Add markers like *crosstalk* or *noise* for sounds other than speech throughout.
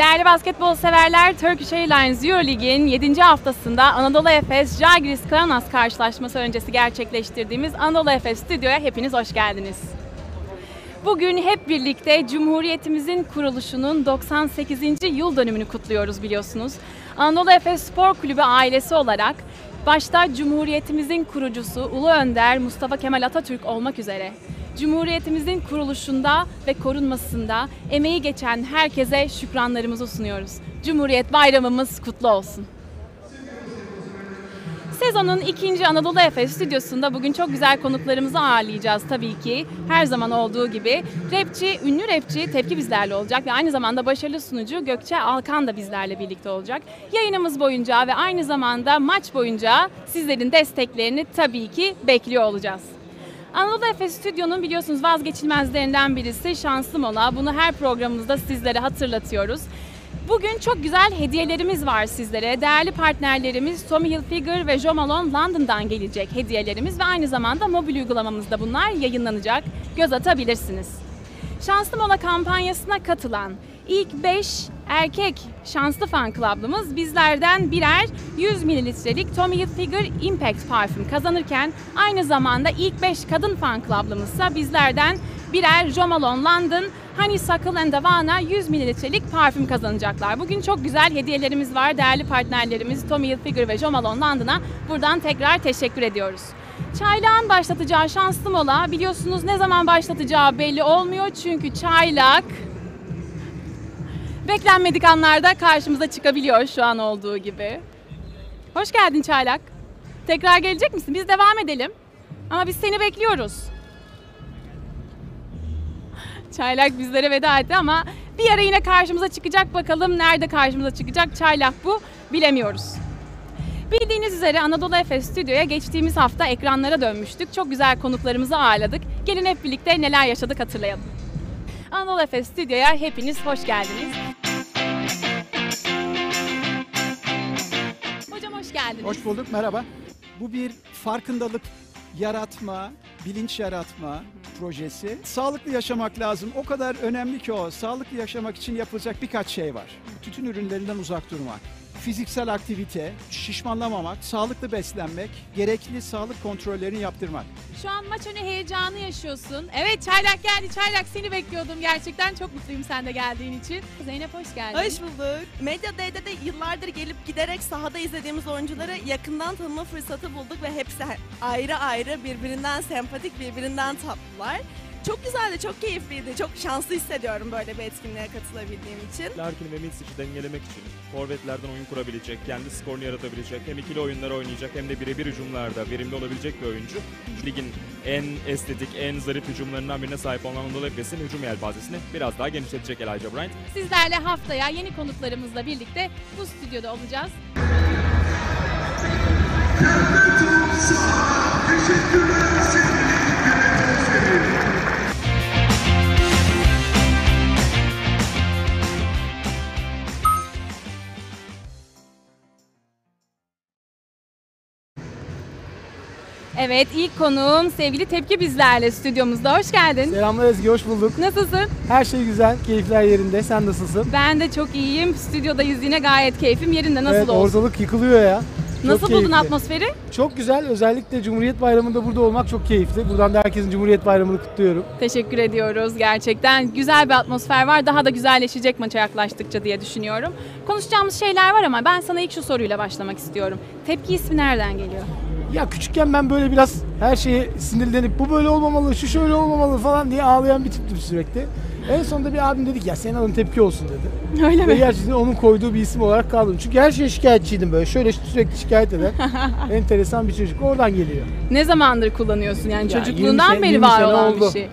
Değerli basketbol severler, Turkish Airlines Euroleague'in 7. haftasında Anadolu Efes Žalgiris Kaunas karşılaşması öncesi gerçekleştirdiğimiz Anadolu Efes stüdyoya hepiniz hoş geldiniz. Bugün hep birlikte Cumhuriyetimizin kuruluşunun 98. yıl dönümünü kutluyoruz biliyorsunuz. Anadolu Efes Spor Kulübü ailesi olarak başta Cumhuriyetimizin kurucusu Ulu Önder Mustafa Kemal Atatürk olmak üzere Cumhuriyetimizin kuruluşunda ve korunmasında emeği geçen herkese şükranlarımızı sunuyoruz. Cumhuriyet Bayramımız kutlu olsun. Sezonun ikinci Anadolu Efes stüdyosunda bugün çok güzel konuklarımızı ağırlayacağız tabii ki. Her zaman olduğu gibi. Rapçi, ünlü rapçi Tepki bizlerle olacak ve aynı zamanda başarılı sunucu Gökçe Alkan da bizlerle birlikte olacak. Yayınımız boyunca ve aynı zamanda maç boyunca sizlerin desteklerini tabii ki bekliyor olacağız. Anadolu Efes Stüdyo'nun biliyorsunuz vazgeçilmezlerinden birisi şanslı mola. Bunu her programımızda sizlere hatırlatıyoruz. Bugün çok güzel hediyelerimiz var sizlere. Değerli partnerlerimiz Tommy Hilfiger ve Jo Malone London'dan gelecek hediyelerimiz ve aynı zamanda mobil uygulamamızda bunlar yayınlanacak. Göz atabilirsiniz. Şanslı Mola kampanyasına katılan ilk 5 erkek şanslı fan club'ımız bizlerden birer 100 mililitrelik Tommy Hilfiger Impact parfüm kazanırken aynı zamanda ilk 5 kadın fan club'ımızsa bizlerden birer Jo Malone London Honeysuckle and Havana 100 mililitrelik parfüm kazanacaklar. Bugün çok güzel hediyelerimiz var. Değerli partnerlerimiz Tommy Hilfiger ve Jo Malone London'a buradan tekrar teşekkür ediyoruz. Çaylağın başlatacağı şanslı mola biliyorsunuz ne zaman başlatacağı belli olmuyor çünkü çaylak beklenmedik anlarda karşımıza çıkabiliyor şu an olduğu gibi. Hoş geldin Çaylak. Tekrar gelecek misin? Biz devam edelim. Ama biz seni bekliyoruz. *laughs* Çaylak bizlere veda etti ama bir ara yine karşımıza çıkacak bakalım nerede karşımıza çıkacak Çaylak bu bilemiyoruz. Bildiğiniz üzere Anadolu Efes Stüdyo'ya geçtiğimiz hafta ekranlara dönmüştük. Çok güzel konuklarımızı ağırladık. Gelin hep birlikte neler yaşadık hatırlayalım. Anadolu Efes Stüdyo'ya hepiniz hoş geldiniz. Geldiniz. Hoş bulduk, merhaba. Bu bir farkındalık yaratma, bilinç yaratma projesi. Sağlıklı yaşamak lazım. O kadar önemli ki o. Sağlıklı yaşamak için yapılacak birkaç şey var. Tütün ürünlerinden uzak durmak, fiziksel aktivite, şişmanlamamak, sağlıklı beslenmek, gerekli sağlık kontrollerini yaptırmak. Şu an maç önü heyecanı yaşıyorsun. Evet Çaylak geldi. Çaylak seni bekliyordum gerçekten. Çok mutluyum sen de geldiğin için. Zeynep hoş geldin. Hoş bulduk. Medya Day'de de yıllardır gelip giderek sahada izlediğimiz oyuncuları yakından tanıma fırsatı bulduk ve hepsi ayrı ayrı birbirinden sempatik, birbirinden tatlılar. Çok güzeldi, çok keyifliydi. Çok şanslı hissediyorum böyle bir etkinliğe katılabildiğim için. Larkin ve Milsic'i dengelemek için forvetlerden oyun kurabilecek, kendi skorunu yaratabilecek, hem ikili oyunlar oynayacak hem de birebir hücumlarda verimli olabilecek bir oyuncu. Ligin en estetik, en zarif hücumlarından birine sahip olan Anadolu Efes'in hücum yelpazesini biraz daha genişletecek Elijah Bryant. Sizlerle haftaya yeni konuklarımızla birlikte bu stüdyoda olacağız. Evet ilk konuğum sevgili Tepki bizlerle stüdyomuzda. Hoş geldin. Selamlar Ezgi, hoş bulduk. Nasılsın? Her şey güzel, keyifler yerinde. Sen nasılsın? Ben de çok iyiyim. Stüdyodayız yine gayet keyfim yerinde. Nasıl evet, olsun? ortalık yıkılıyor ya. Çok Nasıl buldun keyifli. atmosferi? Çok güzel. Özellikle Cumhuriyet Bayramı'nda burada olmak çok keyifli. Buradan da herkesin Cumhuriyet Bayramı'nı kutluyorum. Teşekkür ediyoruz gerçekten. Güzel bir atmosfer var. Daha da güzelleşecek maça yaklaştıkça diye düşünüyorum. Konuşacağımız şeyler var ama ben sana ilk şu soruyla başlamak istiyorum. Tepki ismi nereden geliyor? Ya küçükken ben böyle biraz her şeye sinirlenip bu böyle olmamalı, şu şöyle olmamalı falan diye ağlayan bir tiptim sürekli. En sonunda bir abim dedi ki ya senin adın tepki olsun dedi. Öyle Ve mi? gerçekten onun koyduğu bir isim olarak kaldım. Çünkü her şeye şikayetçiydim böyle. Şöyle sürekli şikayet eden *laughs* enteresan bir çocuk. Oradan geliyor. Ne zamandır kullanıyorsun yani Ya, çocukluğundan 20 beri var 20 sene olan bir oldu. şey.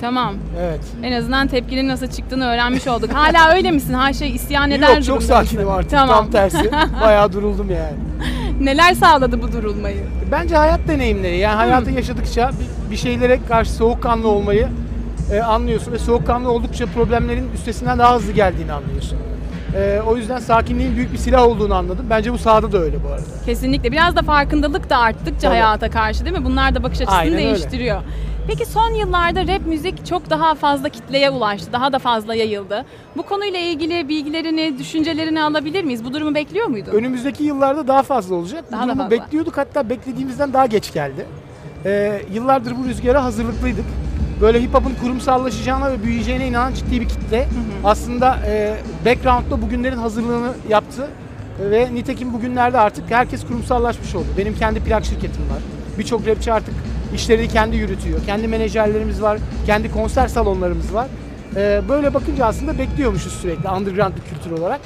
Tamam. Evet. En azından tepkinin nasıl çıktığını öğrenmiş olduk. Hala öyle misin? Her şey isyan eder Yok çok durumda sakinim mısın? artık. Tamam. Tam tersi. *laughs* Bayağı duruldum yani. Neler sağladı bu durulmayı? Bence hayat deneyimleri. Yani hayatı yaşadıkça bir- bir şeylere karşı soğukkanlı olmayı e, anlıyorsun ve soğukkanlı oldukça problemlerin üstesinden daha hızlı geldiğini anlıyorsun. E, o yüzden sakinliğin büyük bir silah olduğunu anladım. Bence bu sahada da öyle bu arada. Kesinlikle. Biraz da farkındalık da arttıkça Tabii. hayata karşı değil mi? Bunlar da bakış açısını Aynen öyle. değiştiriyor. Peki son yıllarda rap müzik çok daha fazla kitleye ulaştı, daha da fazla yayıldı. Bu konuyla ilgili bilgilerini, düşüncelerini alabilir miyiz? Bu durumu bekliyor muydun? Önümüzdeki yıllarda daha fazla olacak. Bu Daha da durumu fazla. bekliyorduk hatta beklediğimizden daha geç geldi. Ee, yıllardır bu rüzgara hazırlıklıydık. Böyle hip hop'un kurumsallaşacağına ve büyüyeceğine inanan ciddi bir kitle. Aslında e, background'da bugünlerin hazırlığını yaptı. Ve nitekim bugünlerde artık herkes kurumsallaşmış oldu. Benim kendi plak şirketim var. Birçok rapçi artık işlerini kendi yürütüyor. Kendi menajerlerimiz var. Kendi konser salonlarımız var. Ee, böyle bakınca aslında bekliyormuşuz sürekli underground bir kültür olarak.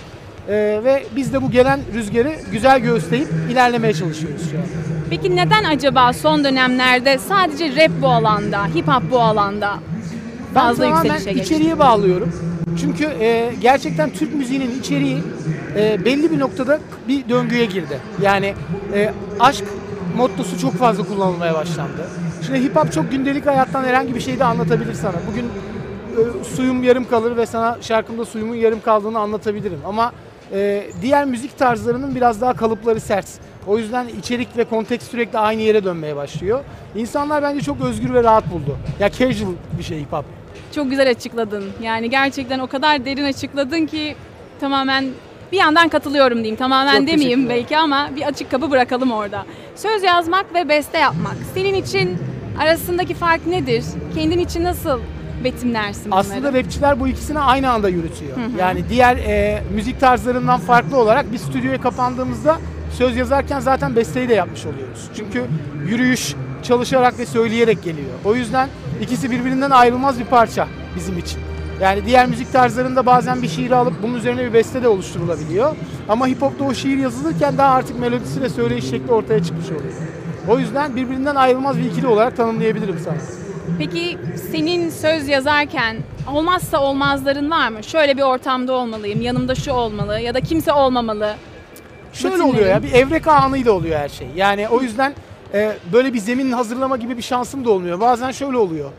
Ee, ve biz de bu gelen rüzgarı güzel göğüsleyip ilerlemeye çalışıyoruz şu an. Peki neden acaba son dönemlerde sadece rap bu alanda, hip hop bu alanda Ben fazla tamamen yükselişe geçti? içeriye bağlıyorum. Çünkü e, gerçekten Türk müziğinin içeriği e, belli bir noktada bir döngüye girdi. Yani e, aşk mottosu çok fazla kullanılmaya başlandı. Şimdi hip hop çok gündelik hayattan herhangi bir şeyi de anlatabilir sana. Bugün e, suyum yarım kalır ve sana şarkımda suyumun yarım kaldığını anlatabilirim. Ama e, diğer müzik tarzlarının biraz daha kalıpları sert. O yüzden içerik ve konteks sürekli aynı yere dönmeye başlıyor. İnsanlar bence çok özgür ve rahat buldu. Ya casual bir şey hip hop. Çok güzel açıkladın. Yani gerçekten o kadar derin açıkladın ki tamamen bir yandan katılıyorum diyeyim. Tamamen Çok demeyeyim belki ama bir açık kapı bırakalım orada. Söz yazmak ve beste yapmak. Senin için arasındaki fark nedir? Kendin için nasıl betimlersin bunları? Aslında rapçiler bu ikisini aynı anda yürütüyor. Yani diğer e, müzik tarzlarından farklı olarak biz stüdyoya kapandığımızda söz yazarken zaten besteyi de yapmış oluyoruz. Çünkü yürüyüş çalışarak ve söyleyerek geliyor. O yüzden ikisi birbirinden ayrılmaz bir parça bizim için. Yani diğer müzik tarzlarında bazen bir şiiri alıp bunun üzerine bir beste de oluşturulabiliyor. Ama hip hop'ta o şiir yazılırken daha artık melodisi ve söyleyiş şekli ortaya çıkmış oluyor. O yüzden birbirinden ayrılmaz bir ikili olarak tanımlayabilirim sana. Peki senin söz yazarken olmazsa olmazların var mı? Şöyle bir ortamda olmalıyım, yanımda şu olmalı ya da kimse olmamalı. Şöyle Rutinlerin. oluyor ya bir evrek anıyla oluyor her şey. Yani o yüzden e, böyle bir zemin hazırlama gibi bir şansım da olmuyor. Bazen şöyle oluyor.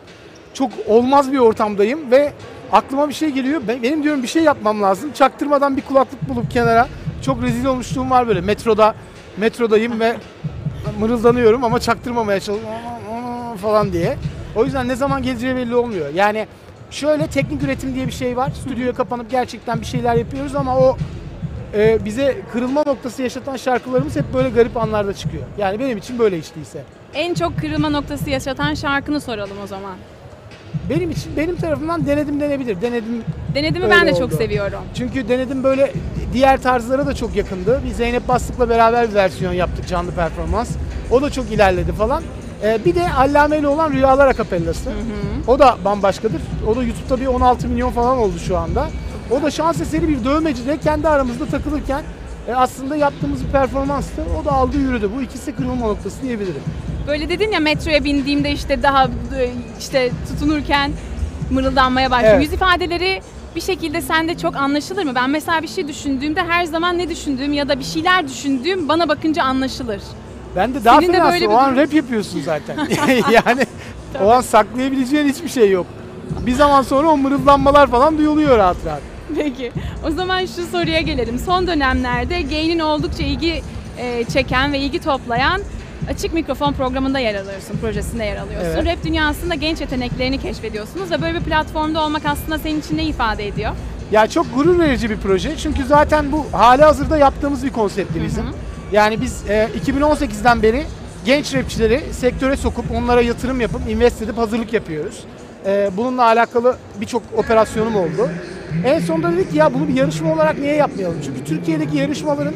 Çok olmaz bir ortamdayım ve aklıma bir şey geliyor. Ben, benim diyorum bir şey yapmam lazım. Çaktırmadan bir kulaklık bulup kenara. Çok rezil olmuşluğum var böyle. Metroda metrodayım ve mırıldanıyorum ama çaktırmamaya çalışıyorum falan diye. O yüzden ne zaman geleceği belli olmuyor. Yani şöyle teknik üretim diye bir şey var. Stüdyoya kapanıp gerçekten bir şeyler yapıyoruz ama o e, bize kırılma noktası yaşatan şarkılarımız hep böyle garip anlarda çıkıyor. Yani benim için böyle değilse. En çok kırılma noktası yaşatan şarkını soralım o zaman. Benim için benim tarafımdan denedim denebilir. Denedim Denedimi ben de çok oldu. seviyorum. çünkü denedim böyle diğer tarzlara da çok yakındı. Bir Zeynep Bastık'la beraber bir versiyon yaptık canlı performans. O da çok ilerledi falan. E, bir de Allame'li olan Rüyalar Akapellası. O da bambaşkadır. O da YouTube'da bir 16 milyon falan oldu şu anda. O da şans eseri bir dövmecide kendi aramızda takılırken e, aslında yaptığımız bir performanstı. O da aldı yürüdü. Bu ikisi kırılma noktası diyebilirim. Böyle dedin ya metroya bindiğimde işte daha e, işte tutunurken mırıldanmaya başlıyor. Evet. Yüz ifadeleri bir şekilde sende çok anlaşılır mı? Ben mesela bir şey düşündüğümde her zaman ne düşündüğüm ya da bir şeyler düşündüğüm bana bakınca anlaşılır. Ben de daha Senin de böyle O an rap yapıyorsun zaten. *laughs* *laughs* yani o an saklayabileceğin hiçbir şey yok. Bir zaman sonra o mırıldanmalar falan duyuluyor rahat rahat. Peki o zaman şu soruya gelelim. Son dönemlerde Gain'in oldukça ilgi e, çeken ve ilgi toplayan Açık Mikrofon programında yer alıyorsun, projesinde yer alıyorsun. Evet. Rap dünyasında genç yeteneklerini keşfediyorsunuz ve böyle bir platformda olmak aslında senin için ne ifade ediyor? Ya çok gurur verici bir proje. Çünkü zaten bu hali hazırda yaptığımız bir konseptti bizim. Yani biz e, 2018'den beri genç rapçileri sektöre sokup onlara yatırım yapıp invest edip hazırlık yapıyoruz. E, bununla alakalı birçok operasyonum oldu. En sonunda dedik ki ya bunu bir yarışma olarak niye yapmayalım? Çünkü Türkiye'deki yarışmaların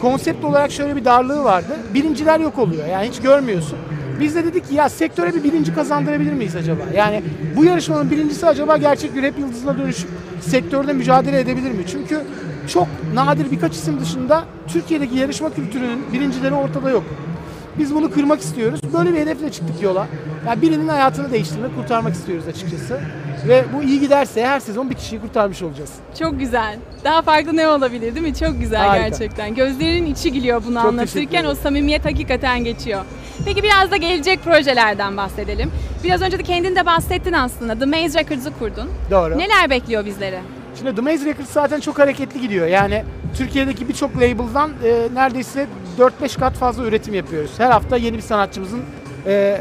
konsept olarak şöyle bir darlığı vardı. Birinciler yok oluyor. Yani hiç görmüyorsun. Biz de dedik ki ya sektöre bir birinci kazandırabilir miyiz acaba? Yani bu yarışmanın birincisi acaba gerçek bir rap yıldızına dönüşüp sektörde mücadele edebilir mi? Çünkü çok nadir birkaç isim dışında Türkiye'deki yarışma kültürünün birincileri ortada yok. Biz bunu kırmak istiyoruz. Böyle bir hedefle çıktık yola. Yani birinin hayatını değiştirmek, kurtarmak istiyoruz açıkçası. Ve bu iyi giderse her sezon bir kişiyi kurtarmış olacağız. Çok güzel. Daha farklı ne olabilir değil mi? Çok güzel Harika. gerçekten. Gözlerinin içi gülüyor bunu Çok anlatırken o samimiyet hakikaten geçiyor. Peki biraz da gelecek projelerden bahsedelim. Biraz önce de kendin de bahsettin aslında. The Maze Records'ı kurdun. Doğru. Neler bekliyor bizleri? Şimdi The Maze Records zaten çok hareketli gidiyor. Yani Türkiye'deki birçok label'dan e, neredeyse 4-5 kat fazla üretim yapıyoruz. Her hafta yeni bir sanatçımızın e,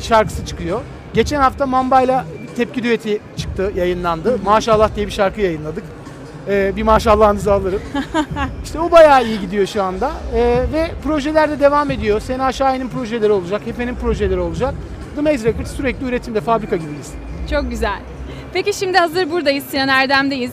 şarkısı çıkıyor. Geçen hafta Mamba'yla bir tepki düeti çıktı, yayınlandı. Maşallah diye bir şarkı yayınladık. Ee, bir maşallahınızı alırım. *laughs* işte o bayağı iyi gidiyor şu anda. Ee, ve projeler de devam ediyor. Sena Şahin'in projeleri olacak, Hefe'nin projeleri olacak. The Maze Records sürekli üretimde, fabrika gibiyiz. Çok güzel. Peki şimdi hazır buradayız, Sinan Erdem'deyiz.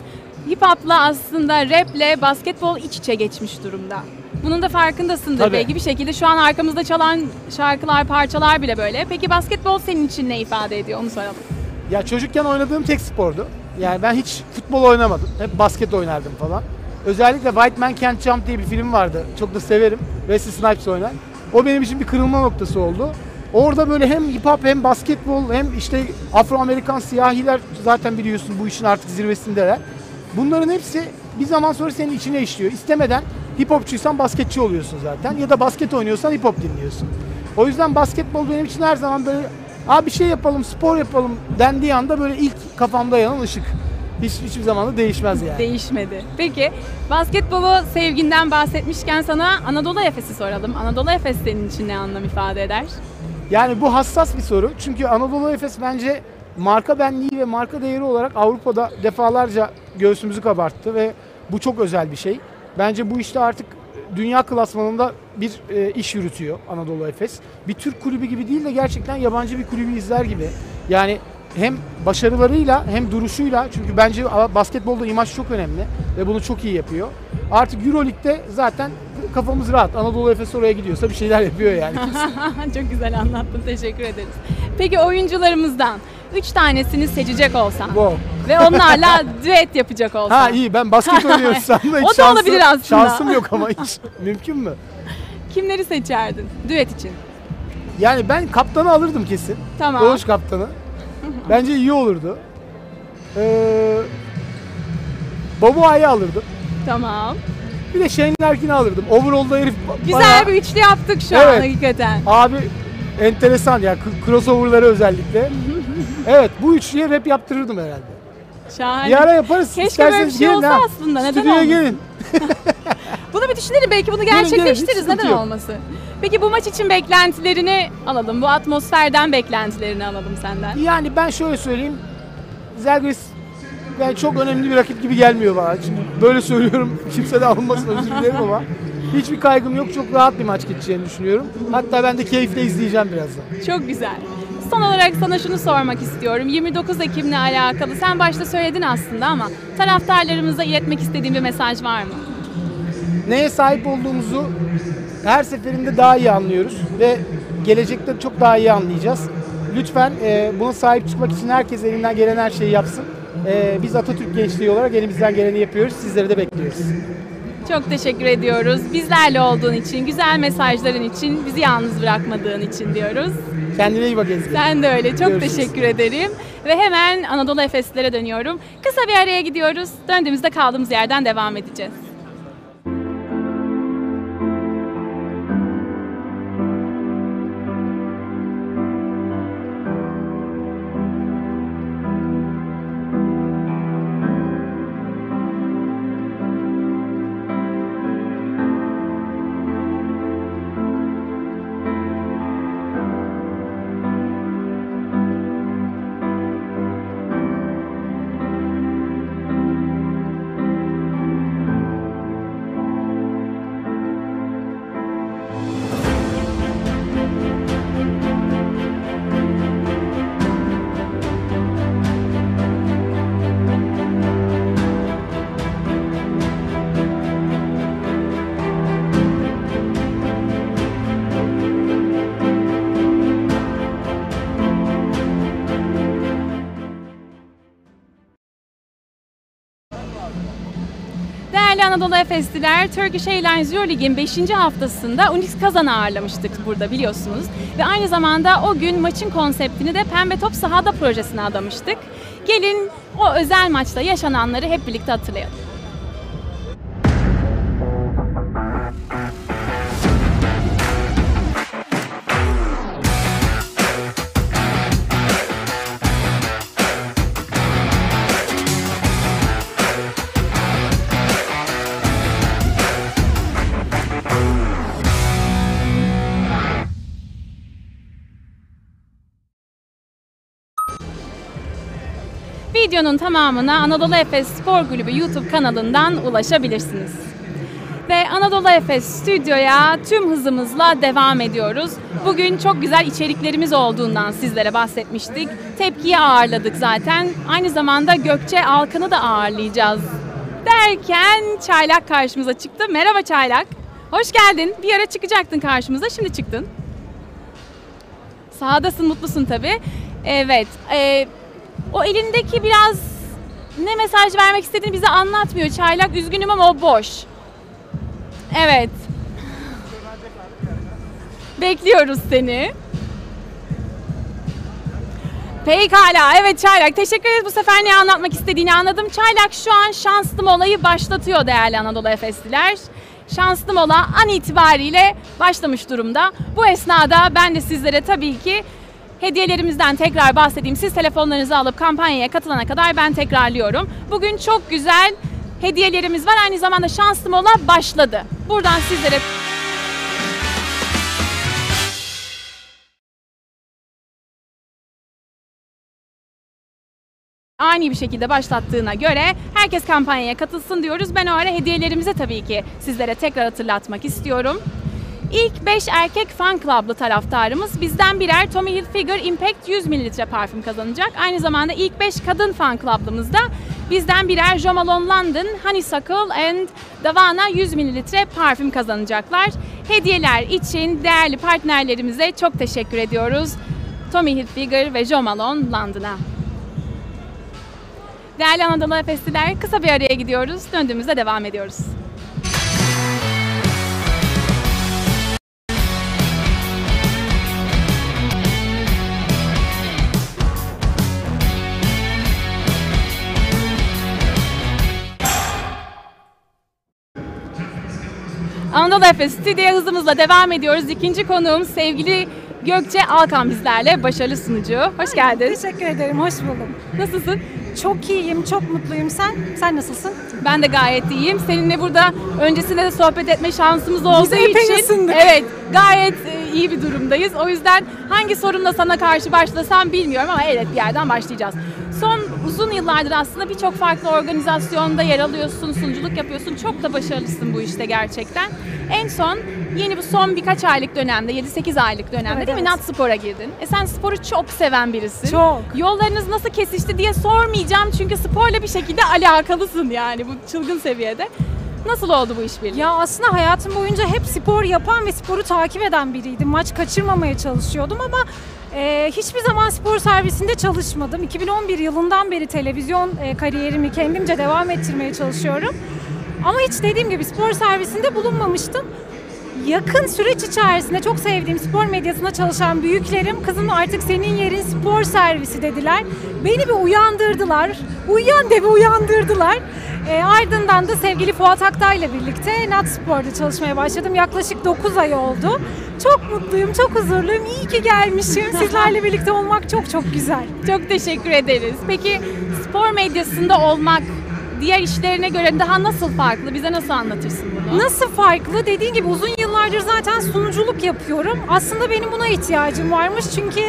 Hip hop'la aslında rap'le basketbol iç içe geçmiş durumda. Bunun da farkındasındır Tabii. belki bir şekilde. Şu an arkamızda çalan şarkılar, parçalar bile böyle. Peki basketbol senin için ne ifade ediyor onu soralım. Ya çocukken oynadığım tek spordu. Yani ben hiç futbol oynamadım. Hep basket oynardım falan. Özellikle White Man Can't Jump diye bir film vardı. Çok da severim. Wesley Snipes oynar. O benim için bir kırılma noktası oldu. Orada böyle hem hip hop hem basketbol hem işte Afro-Amerikan siyahiler zaten biliyorsun bu işin artık zirvesindeler. Bunların hepsi bir zaman sonra senin içine işliyor. İstemeden hip hopçuysan basketçi oluyorsun zaten ya da basket oynuyorsan hip hop dinliyorsun. O yüzden basketbol benim için her zaman böyle Abi bir şey yapalım, spor yapalım dendiği anda böyle ilk kafamda yanan ışık. Hiç hiçbir zaman da değişmez yani. Değişmedi. Peki basketbolu sevginden bahsetmişken sana Anadolu Efes'i soralım. Anadolu Efes senin için ne anlam ifade eder? Yani bu hassas bir soru. Çünkü Anadolu Efes bence marka benliği ve marka değeri olarak Avrupa'da defalarca göğsümüzü kabarttı ve bu çok özel bir şey. Bence bu işte artık dünya klasmanında bir e, iş yürütüyor Anadolu Efes. Bir Türk kulübü gibi değil de gerçekten yabancı bir kulübü izler gibi. Yani hem başarılarıyla hem duruşuyla çünkü bence basketbolda imaj çok önemli ve bunu çok iyi yapıyor. Artık Euroleague'de zaten kafamız rahat. Anadolu Efes oraya gidiyorsa bir şeyler yapıyor yani. *laughs* *laughs* Çok güzel anlattın. Teşekkür ederiz. Peki oyuncularımızdan 3 tanesini seçecek olsan Wow. Ve onlarla düet yapacak olsan. Ha iyi ben basket *laughs* oynuyorum sandım. O da olabilir aslında. Şansım yok ama hiç. *laughs* Mümkün mü? Kimleri seçerdin düet için? Yani ben kaptanı alırdım kesin. Tamam. Doğuş kaptanı. Bence iyi olurdu. Ee, Babuay'ı alırdım. Tamam. Bir de Shane Larkin'i alırdım. Overall'da herif Güzel bayağı- bir üçlü yaptık şu an Evet. hakikaten. Abi enteresan ya. Crossover'ları özellikle. *laughs* evet bu üçlüye rap yaptırırdım herhalde. Şahane. Bir ara yaparız. Keşke İsterseniz böyle bir şey gelin olsa ha. aslında. Neden Stüdyoya olmasın? gelin. *laughs* Bunu bir düşünelim belki bunu Gelin, hiç gerçekleştiririz. sıkıntı Neden yok. olmasın? Peki bu maç için beklentilerini alalım. Bu atmosferden beklentilerini alalım senden. Yani ben şöyle söyleyeyim. Zalgiris yani çok önemli bir rakip gibi gelmiyor bana. Şimdi böyle söylüyorum. *laughs* Kimse de alınmasın özür dilerim ama. Hiçbir kaygım yok. Çok rahat bir maç geçeceğini düşünüyorum. Hatta ben de keyifle izleyeceğim birazdan. Çok güzel. Son olarak sana şunu sormak istiyorum. 29 Ekim'le alakalı sen başta söyledin aslında ama taraftarlarımıza iletmek istediğin bir mesaj var mı? Neye sahip olduğumuzu her seferinde daha iyi anlıyoruz ve gelecekte çok daha iyi anlayacağız. Lütfen e, buna sahip çıkmak için herkes elinden gelen her şeyi yapsın. E, biz Atatürk gençliği olarak elimizden geleni yapıyoruz. Sizleri de bekliyoruz. Çok teşekkür ediyoruz. Bizlerle olduğun için, güzel mesajların için, bizi yalnız bırakmadığın için diyoruz. Kendine iyi bak Ezgi. Sen de öyle. Çok Görüşürüz. teşekkür ederim. Ve hemen Anadolu Efeslilere dönüyorum. Kısa bir araya gidiyoruz. Döndüğümüzde kaldığımız yerden devam edeceğiz. Anadolu Efesliler, Turkish Airlines Euroleague'in 5. haftasında Unix Kazan'ı ağırlamıştık burada biliyorsunuz. Ve aynı zamanda o gün maçın konseptini de Pembe Top Sahada projesine adamıştık. Gelin o özel maçta yaşananları hep birlikte hatırlayalım. Videonun tamamına Anadolu Efes Spor Kulübü YouTube kanalından ulaşabilirsiniz. Ve Anadolu Efes stüdyoya tüm hızımızla devam ediyoruz. Bugün çok güzel içeriklerimiz olduğundan sizlere bahsetmiştik. Tepkiyi ağırladık zaten. Aynı zamanda Gökçe Alkan'ı da ağırlayacağız. Derken Çaylak karşımıza çıktı. Merhaba Çaylak. Hoş geldin. Bir ara çıkacaktın karşımıza. Şimdi çıktın. Sahadasın, mutlusun tabii. Evet. e, o elindeki biraz ne mesaj vermek istediğini bize anlatmıyor Çaylak. Üzgünüm ama o boş. Evet. Bekliyoruz seni. Pekala. Evet Çaylak. Teşekkür ederiz bu sefer ne anlatmak istediğini anladım. Çaylak şu an şanslı molayı başlatıyor değerli Anadolu Efesliler. Şanslı mola an itibariyle başlamış durumda. Bu esnada ben de sizlere tabii ki hediyelerimizden tekrar bahsedeyim. Siz telefonlarınızı alıp kampanyaya katılana kadar ben tekrarlıyorum. Bugün çok güzel hediyelerimiz var. Aynı zamanda şanslı mola başladı. Buradan sizlere ani bir şekilde başlattığına göre herkes kampanyaya katılsın diyoruz. Ben o ara hediyelerimizi tabii ki sizlere tekrar hatırlatmak istiyorum. İlk 5 erkek fan club'lı taraftarımız bizden birer Tommy Hilfiger Impact 100 ml parfüm kazanacak. Aynı zamanda ilk 5 kadın fan club'lımızda bizden birer Jo Malone London Honeysuckle and Davana 100 ml parfüm kazanacaklar. Hediyeler için değerli partnerlerimize çok teşekkür ediyoruz. Tommy Hilfiger ve Jo Malone London'a. Değerli Anadolu Efesliler kısa bir araya gidiyoruz. Döndüğümüzde devam ediyoruz. Anadolu Efes Stüdyo'ya hızımızla devam ediyoruz. İkinci konuğum sevgili Gökçe Alkan bizlerle başarılı sunucu. Hoş geldin. Teşekkür ederim, hoş buldum. Nasılsın? Çok iyiyim, çok mutluyum. Sen? Sen nasılsın? Ben de gayet iyiyim. Seninle burada öncesinde de sohbet etme şansımız olduğu epey için ısındık. evet gayet e, iyi bir durumdayız. O yüzden hangi sorunla sana karşı başlasam bilmiyorum ama evet bir yerden başlayacağız. Son uzun yıllardır aslında birçok farklı organizasyonda yer alıyorsun, sunuculuk yapıyorsun. Çok da başarılısın bu işte gerçekten. En son yeni bu son birkaç aylık dönemde, 7-8 aylık dönemde Evet, değil mi? Nat Spor'a girdin. E sen sporu çok seven birisin. Çok. Yollarınız nasıl kesişti diye sormayacağım çünkü sporla bir şekilde *laughs* alakalısın yani bu çılgın seviyede. Nasıl oldu bu işbirliği? Ya aslında hayatım boyunca hep spor yapan ve sporu takip eden biriydim. Maç kaçırmamaya çalışıyordum ama e, hiçbir zaman spor servisinde çalışmadım. 2011 yılından beri televizyon e, kariyerimi kendimce devam ettirmeye çalışıyorum. Ama hiç dediğim gibi spor servisinde bulunmamıştım. Yakın süreç içerisinde çok sevdiğim spor medyasında çalışan büyüklerim kızım artık senin yerin spor servisi dediler. Beni bir uyandırdılar. Uyuyan devi uyandırdılar. E, ardından da sevgili Fuat Aktay'la birlikte Nat Spor'da çalışmaya başladım. Yaklaşık 9 ay oldu. Çok mutluyum, çok huzurluyum. İyi ki gelmişim. Sizlerle birlikte olmak çok çok güzel. Çok teşekkür ederiz. Peki spor medyasında olmak diğer işlerine göre daha nasıl farklı? Bize nasıl anlatırsın bunu? Nasıl farklı? Dediğin gibi uzun yıllardır zaten sunuculuk yapıyorum. Aslında benim buna ihtiyacım varmış çünkü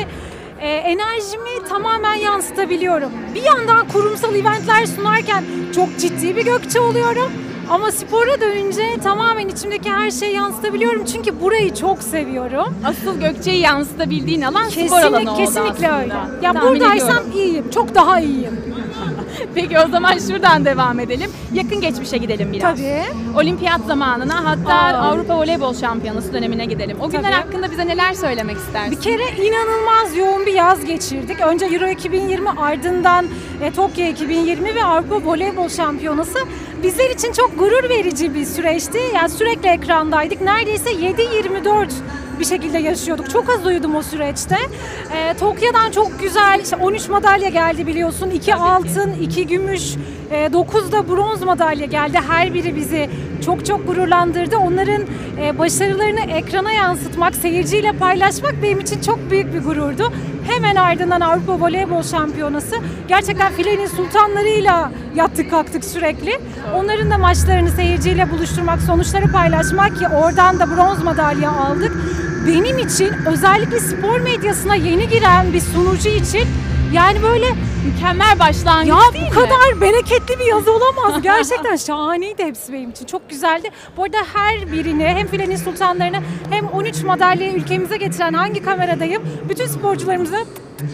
e, enerjimi tamamen yansıtabiliyorum. Bir yandan kurumsal eventler sunarken çok ciddi bir gökçe oluyorum. Ama spora dönünce tamamen içimdeki her şeyi yansıtabiliyorum çünkü burayı çok seviyorum. Asıl Gökçe'yi yansıtabildiğin alan spor Kesinlikle, alanı oldu kesinlikle aslında. öyle. Ya Tahmin buradaysam ediyorum. iyiyim, çok daha iyiyim. *laughs* Peki o zaman şuradan devam edelim. Yakın geçmişe gidelim biraz. Tabii. Olimpiyat zamanına hatta Aa. Avrupa Voleybol Şampiyonası dönemine gidelim. O günler Tabii. hakkında bize neler söylemek istersin? Bir kere inanılmaz yoğun bir yaz geçirdik. Önce Euro 2020 ardından e, Tokyo 2020 ve Avrupa Voleybol Şampiyonası bizler için çok gurur verici bir süreçti. Yani sürekli ekrandaydık. Neredeyse 7-24 bir şekilde yaşıyorduk. Çok az uyudum o süreçte. E, Tokyo'dan çok güzel işte 13 madalya geldi biliyorsun. 2 altın, 2 gümüş, 9 da bronz madalya geldi. Her biri bizi çok çok gururlandırdı. Onların e, başarılarını ekrana yansıtmak, seyirciyle paylaşmak benim için çok büyük bir gururdu. Hemen ardından Avrupa Voleybol Şampiyonası. Gerçekten filenin sultanlarıyla yattık kalktık sürekli. Onların da maçlarını seyirciyle buluşturmak, sonuçları paylaşmak ki oradan da bronz madalya aldık. Benim için özellikle spor medyasına yeni giren bir sunucu için yani böyle Mükemmel başlangıç Ya değil bu mi? kadar bereketli bir yazı olamaz. Gerçekten *laughs* şahaneydi hepsi benim için. Çok güzeldi. Bu arada her birini hem filenin sultanlarını hem 13 madalyayı ülkemize getiren hangi kameradayım bütün sporcularımızı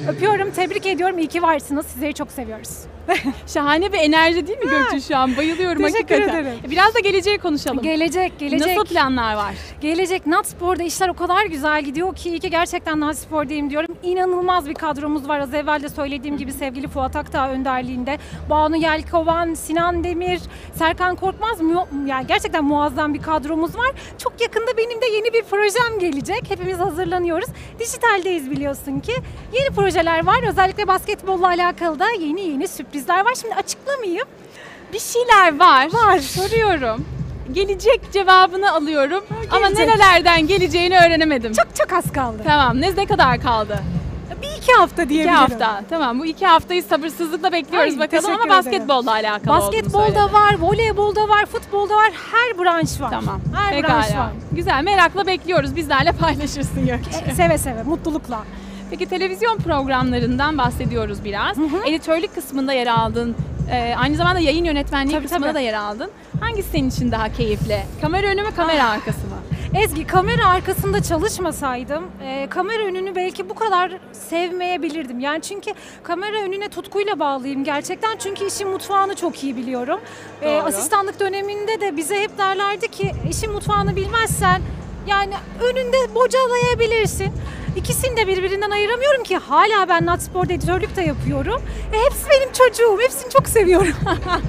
öpüyorum, tebrik ediyorum. İyi ki varsınız. Sizleri çok seviyoruz. *laughs* Şahane bir enerji değil mi Gökçe şu an? Bayılıyorum Teşekkür hakikaten. ederim. Biraz da geleceği konuşalım. Gelecek, gelecek. Nasıl planlar var? Gelecek Natspor'da işler o kadar güzel gidiyor ki iyi ki gerçekten Natspor'dayım diyorum. İnanılmaz bir kadromuz var. Az evvel de söylediğim gibi sevgili Fuat Aktağ önderliğinde. Banu Yelkovan, Sinan Demir, Serkan Korkmaz mu- yani gerçekten muazzam bir kadromuz var. Çok yakında benim de yeni bir projem gelecek. Hepimiz hazırlanıyoruz. Dijitaldeyiz biliyorsun ki. Yeni projeler var. Özellikle basketbolla alakalı da yeni yeni sürprizler var. Şimdi açıklamayayım. Bir şeyler var. Var. Soruyorum. Gelecek cevabını alıyorum ama gelecek. nerelerden geleceğini öğrenemedim. Çok çok az kaldı. Tamam. Ne, ne kadar kaldı? Bir iki hafta İki diyebilirim. hafta. Tamam. Bu iki haftayı sabırsızlıkla bekliyoruz Ay, bakalım ama teşekkür ederim. basketbolla alakalı Basketbolda var, voleybolda var, futbolda var. Her branş var. Tamam. Her branş Pekala. var. Güzel. Merakla bekliyoruz. Bizlerle paylaşırsın Gökçe. E, seve seve, mutlulukla. Peki televizyon programlarından bahsediyoruz biraz. Hı hı. Editörlük kısmında yer aldın. Ee, aynı zamanda yayın yönetmenliği Tabii, kısmında tabii. da yer aldın. Hangisi senin için daha keyifli? Kamera önü mü, kamera Ah. arkası mı? Ezgi kamera arkasında çalışmasaydım e, kamera önünü belki bu kadar sevmeyebilirdim. Yani çünkü kamera önüne tutkuyla bağlıyım gerçekten. Çünkü işin mutfağını çok iyi biliyorum. E, asistanlık döneminde de bize hep derlerdi ki işin mutfağını bilmezsen yani önünde bocalayabilirsin. İkisini de birbirinden ayıramıyorum ki hala ben Natspor'da editörlük de yapıyorum. E, hepsi benim çocuğum. Hepsini çok seviyorum.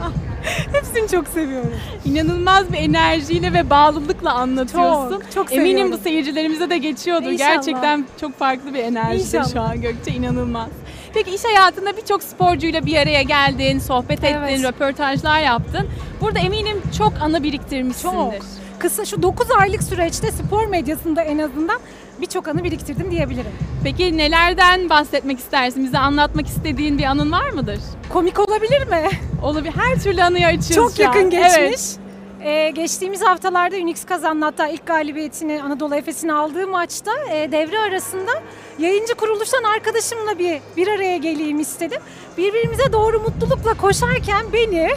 *laughs* hepsini çok seviyorum. İnanılmaz bir enerjiyle ve bağlılıkla anlatıyorsun. Çok, çok Eminim seviyorum. bu seyircilerimize de geçiyordur. İnşallah. Gerçekten çok farklı bir enerjide İnşallah. şu an Gökçe inanılmaz. Peki iş hayatında birçok sporcuyla bir araya geldin, sohbet ettin, Evet. röportajlar yaptın. Burada eminim çok anı biriktirmişsindir. Çok. Kısa şu 9 aylık süreçte spor medyasında en azından birçok anı biriktirdim diyebilirim. Peki nelerden bahsetmek istersin? Bize anlatmak istediğin bir anın var mıdır? Komik olabilir mi? Olabilir. Her türlü anıyı açıyoruz Çok şu an. yakın geçmiş. Evet. Ee, geçtiğimiz haftalarda Unix kazandı hatta ilk galibiyetini Anadolu Efes'in aldığı maçta e, devre arasında yayıncı kuruluştan arkadaşımla bir bir araya geleyim istedim. Birbirimize doğru mutlulukla koşarken beni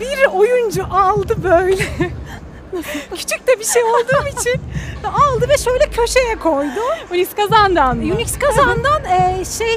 bir oyuncu aldı böyle. *laughs* *laughs* Küçük de bir şey olduğum için aldı ve şöyle köşeye koydu. Polis kazandı anı. Unix kazandan e, şey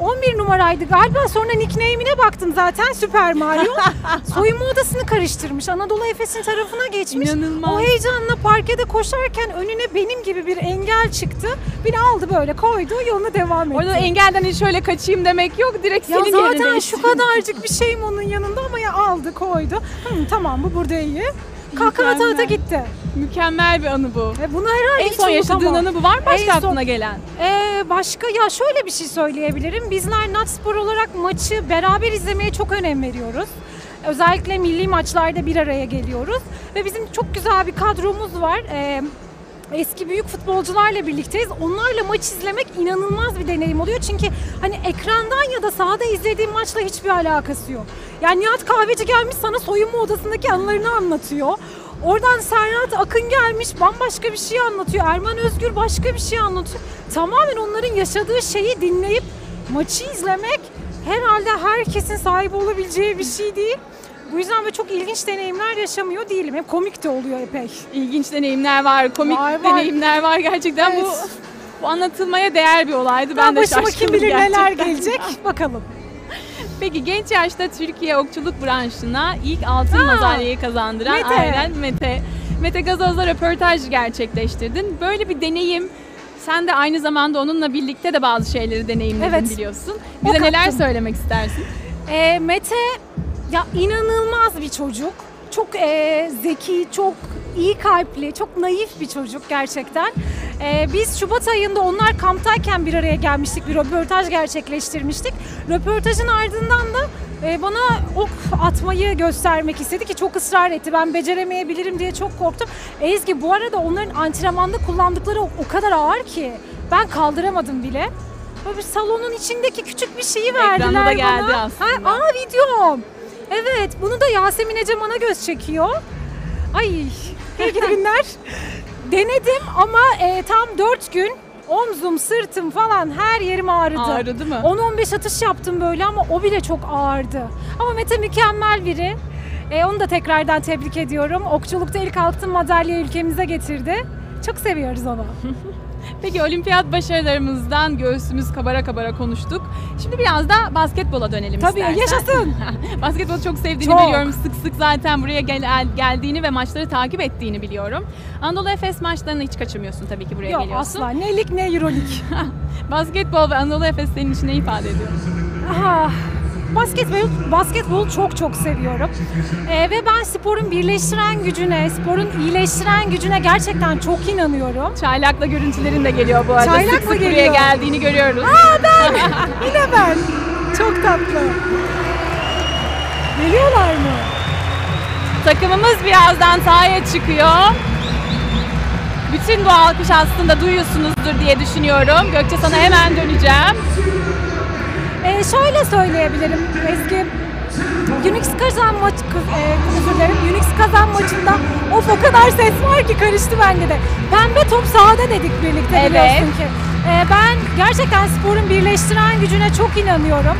11 numaraydı galiba sonra nickname'ine baktım zaten Süper Mario. *laughs* Soyunma odasını karıştırmış. Anadolu Efes'in tarafına geçmiş. İnanılmaz. O heyecanla parkede koşarken önüne benim gibi bir engel çıktı. Beni aldı böyle koydu yoluna devam etti. Orada engelden şöyle kaçayım demek yok. Direkt ya senin yerine zaten şu kadarcık bir şeyim onun yanında ama ya aldı koydu. Hı, tamam bu burada iyi. Kahkaha ata ata gitti. Mükemmel bir anı bu. Ve bunu herhalde En hiç son yaşadığın unutamam. anı bu var mı başka En son- aklına gelen? Ee, başka ya şöyle bir şey söyleyebilirim. Bizler Natspor olarak maçı beraber izlemeye çok önem veriyoruz. Özellikle milli maçlarda bir araya geliyoruz ve bizim çok güzel bir kadromuz var. Ee, eski büyük futbolcularla birlikteyiz. Onlarla maç izlemek inanılmaz bir deneyim oluyor. Çünkü hani ekrandan ya da sahada izlediğim maçla hiçbir alakası yok. Yani Nihat Kahveci gelmiş sana soyunma odasındaki anılarını anlatıyor. Oradan Serhat Akın gelmiş bambaşka bir şey anlatıyor. Erman Özgür başka bir şey anlatıyor. Tamamen onların yaşadığı şeyi dinleyip maçı izlemek herhalde herkesin sahip olabileceği bir şey değil. Bu yüzden böyle çok ilginç deneyimler yaşamıyor değilim. Hem komik de oluyor epey. İlginç deneyimler var, komik Var, var. deneyimler var gerçekten. Bu Evet. bu anlatılmaya değer bir olaydı. Ben, Ben de başıma kim şaşkınım bilir gerçekten. neler gelecek *laughs* bakalım. Peki genç yaşta Türkiye okçuluk branşına ilk altın Ha. madalyayı kazandıran Mete. aynen Mete. Mete Gazoz'la röportaj gerçekleştirdin. Böyle bir deneyim sen de aynı zamanda onunla birlikte de bazı şeyleri deneyimledin Evet. biliyorsun. Bize neler kattım. söylemek istersin? Ee, Mete ya inanılmaz bir çocuk. Çok ee, zeki, çok iyi kalpli, çok naif bir çocuk gerçekten. Ee, biz Şubat ayında onlar kamptayken bir araya gelmiştik, bir röportaj gerçekleştirmiştik. Röportajın ardından da ee, bana ok atmayı göstermek istedi ki çok ısrar etti. Ben beceremeyebilirim diye çok korktum. Ezgi bu arada onların antrenmanda kullandıkları ok o kadar ağır ki ben kaldıramadım bile. Böyle bir salonun içindeki küçük bir şeyi verdiler Ekranda da geldi bana. aslında. Ha, aa videom. Evet bunu da Yasemin Eceman'a göz çekiyor. Ay iyi günler. *laughs* Denedim ama e, tam 4 gün Omzum, sırtım falan her yerim ağrıdı. Ağrıdı mı? 10-15 atış yaptım böyle ama o bile çok ağırdı. Ama Mete mükemmel biri. E, onu da tekrardan tebrik ediyorum. Okçulukta ilk altın madalya ülkemize getirdi. Çok seviyoruz onu. *laughs* Peki olimpiyat başarılarımızdan göğsümüz kabara kabara konuştuk. Şimdi biraz da basketbola dönelim Tabii istersen. yaşasın. *laughs* Basketbolu çok sevdiğini Çok. biliyorum. Sık sık zaten buraya gel- geldiğini ve maçları takip ettiğini biliyorum. Anadolu Efes maçlarını hiç kaçırmıyorsun tabii ki buraya Yok geliyorsun. asla. Ne lig ne eurolik. *laughs* Basketbol ve Anadolu Efes senin için ne ifade ediyor? Aha, basketbol, basketbolu çok çok seviyorum. Ee, ve ben sporun birleştiren gücüne, sporun iyileştiren gücüne gerçekten çok inanıyorum. Çaylak'la görüntülerin de geliyor bu arada. Çaylak sık mı sık buraya geliyor? geldiğini görüyoruz. Yine ben. Çok tatlı. Geliyorlar mı? Takımımız birazdan sahaya çıkıyor. Bütün bu alkış aslında duyuyorsunuzdur diye düşünüyorum. Gökçe sana hemen döneceğim. Ee, şöyle söyleyebilirim Ezgi. Unix kazan maç e, özür dilerim. Unix kazan maçında of o kadar ses var ki karıştı bende de. Pembe top sahada dedik birlikte Evet. biliyorsun ki. Ee, ben gerçekten sporun birleştiren gücüne çok inanıyorum.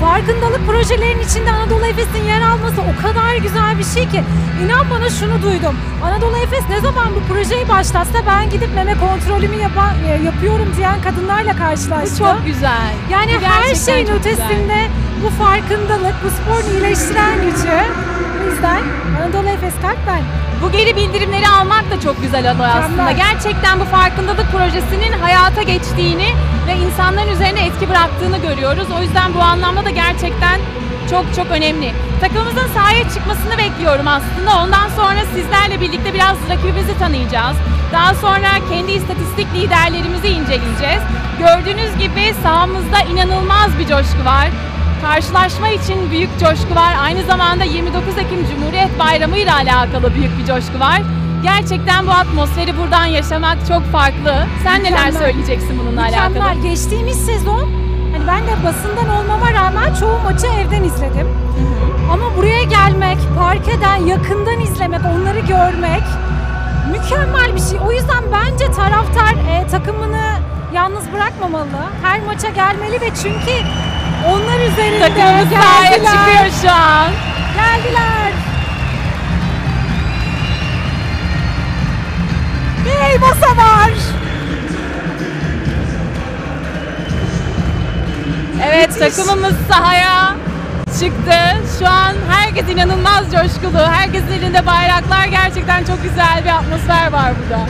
Farkındalık projelerinin içinde Anadolu Efes'in yer alması o kadar güzel bir şey ki. İnan bana şunu duydum. Anadolu Efes ne zaman bu projeyi başlatsa ben gidip meme kontrolümü yapan, e, yapıyorum diyen kadınlarla Bu karşılaştım. çok güzel. Yani Bu her şeyin ötesinde bu farkındalık, bu sporun iyileştiren gücü. O yüzden Anadolu Efes kalp ben. Bu geri bildirimleri almak da çok güzel oluyor aslında. Gerçekten bu farkındalık projesinin hayata geçtiğini ve insanların üzerine etki bıraktığını görüyoruz. O yüzden bu anlamda da gerçekten çok çok önemli. Takımımızın sahaya çıkmasını bekliyorum aslında. Ondan sonra sizlerle birlikte biraz rakibimizi tanıyacağız. Daha sonra kendi istatistik liderlerimizi inceleyeceğiz. Gördüğünüz gibi sahamızda inanılmaz bir coşku var. Karşılaşma için büyük coşku var. Aynı zamanda 29 Ekim Cumhuriyet Bayramı ile alakalı büyük bir coşku var. Gerçekten bu atmosferi buradan yaşamak çok farklı. Sen neler Mükemmel. söyleyeceksin bununla Mükemmel. alakalı? Geçtiğimiz sezon hani ben de basından olmama rağmen çoğu maçı evden izledim. Ama buraya gelmek, parkeden yakından izlemek, onları görmek mükemmel bir şey. O yüzden bence taraftar e, takımını yalnız bırakmamalı. Her maça gelmeli ve çünkü onlar üzerinde Takımımız sahaya çıkıyor şu an. Geldiler. Bir elbasa var. Evet Müthiş. takımımız sahaya çıktı. Şu an herkes inanılmaz coşkulu. Herkesin elinde bayraklar. Gerçekten çok güzel bir atmosfer var burada.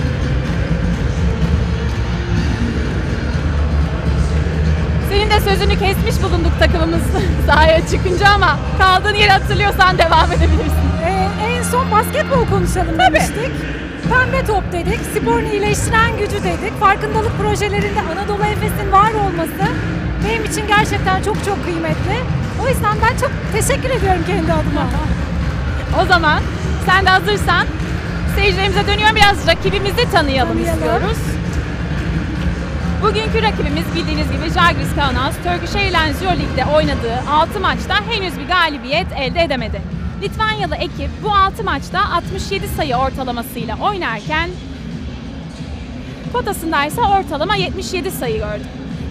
Senin de sözünü kesmiş bulunduk takımımız *laughs* sahaya çıkınca ama kaldığın yeri hatırlıyorsan devam edebilirsin. Ee, en son basketbol konuşalım demiştik. Pembe top dedik, sporun iyileştiren gücü dedik. Farkındalık projelerinde Anadolu Efes'in var olması benim için gerçekten çok çok kıymetli. O yüzden ben çok teşekkür ediyorum kendi adıma. O zaman sen de hazırsan seyircilerimize dönüyorum biraz rakibimizi tanıyalım, Tanıyalım. istiyoruz. Bugünkü rakibimiz bildiğiniz gibi Žalgiris Kaunas Turkish Airlines Euroleague'de oynadığı 6 maçta henüz bir galibiyet elde edemedi. Litvanyalı ekip bu 6 maçta 67 sayı ortalamasıyla oynarken potasındaysa ortalama 77 sayı gördü.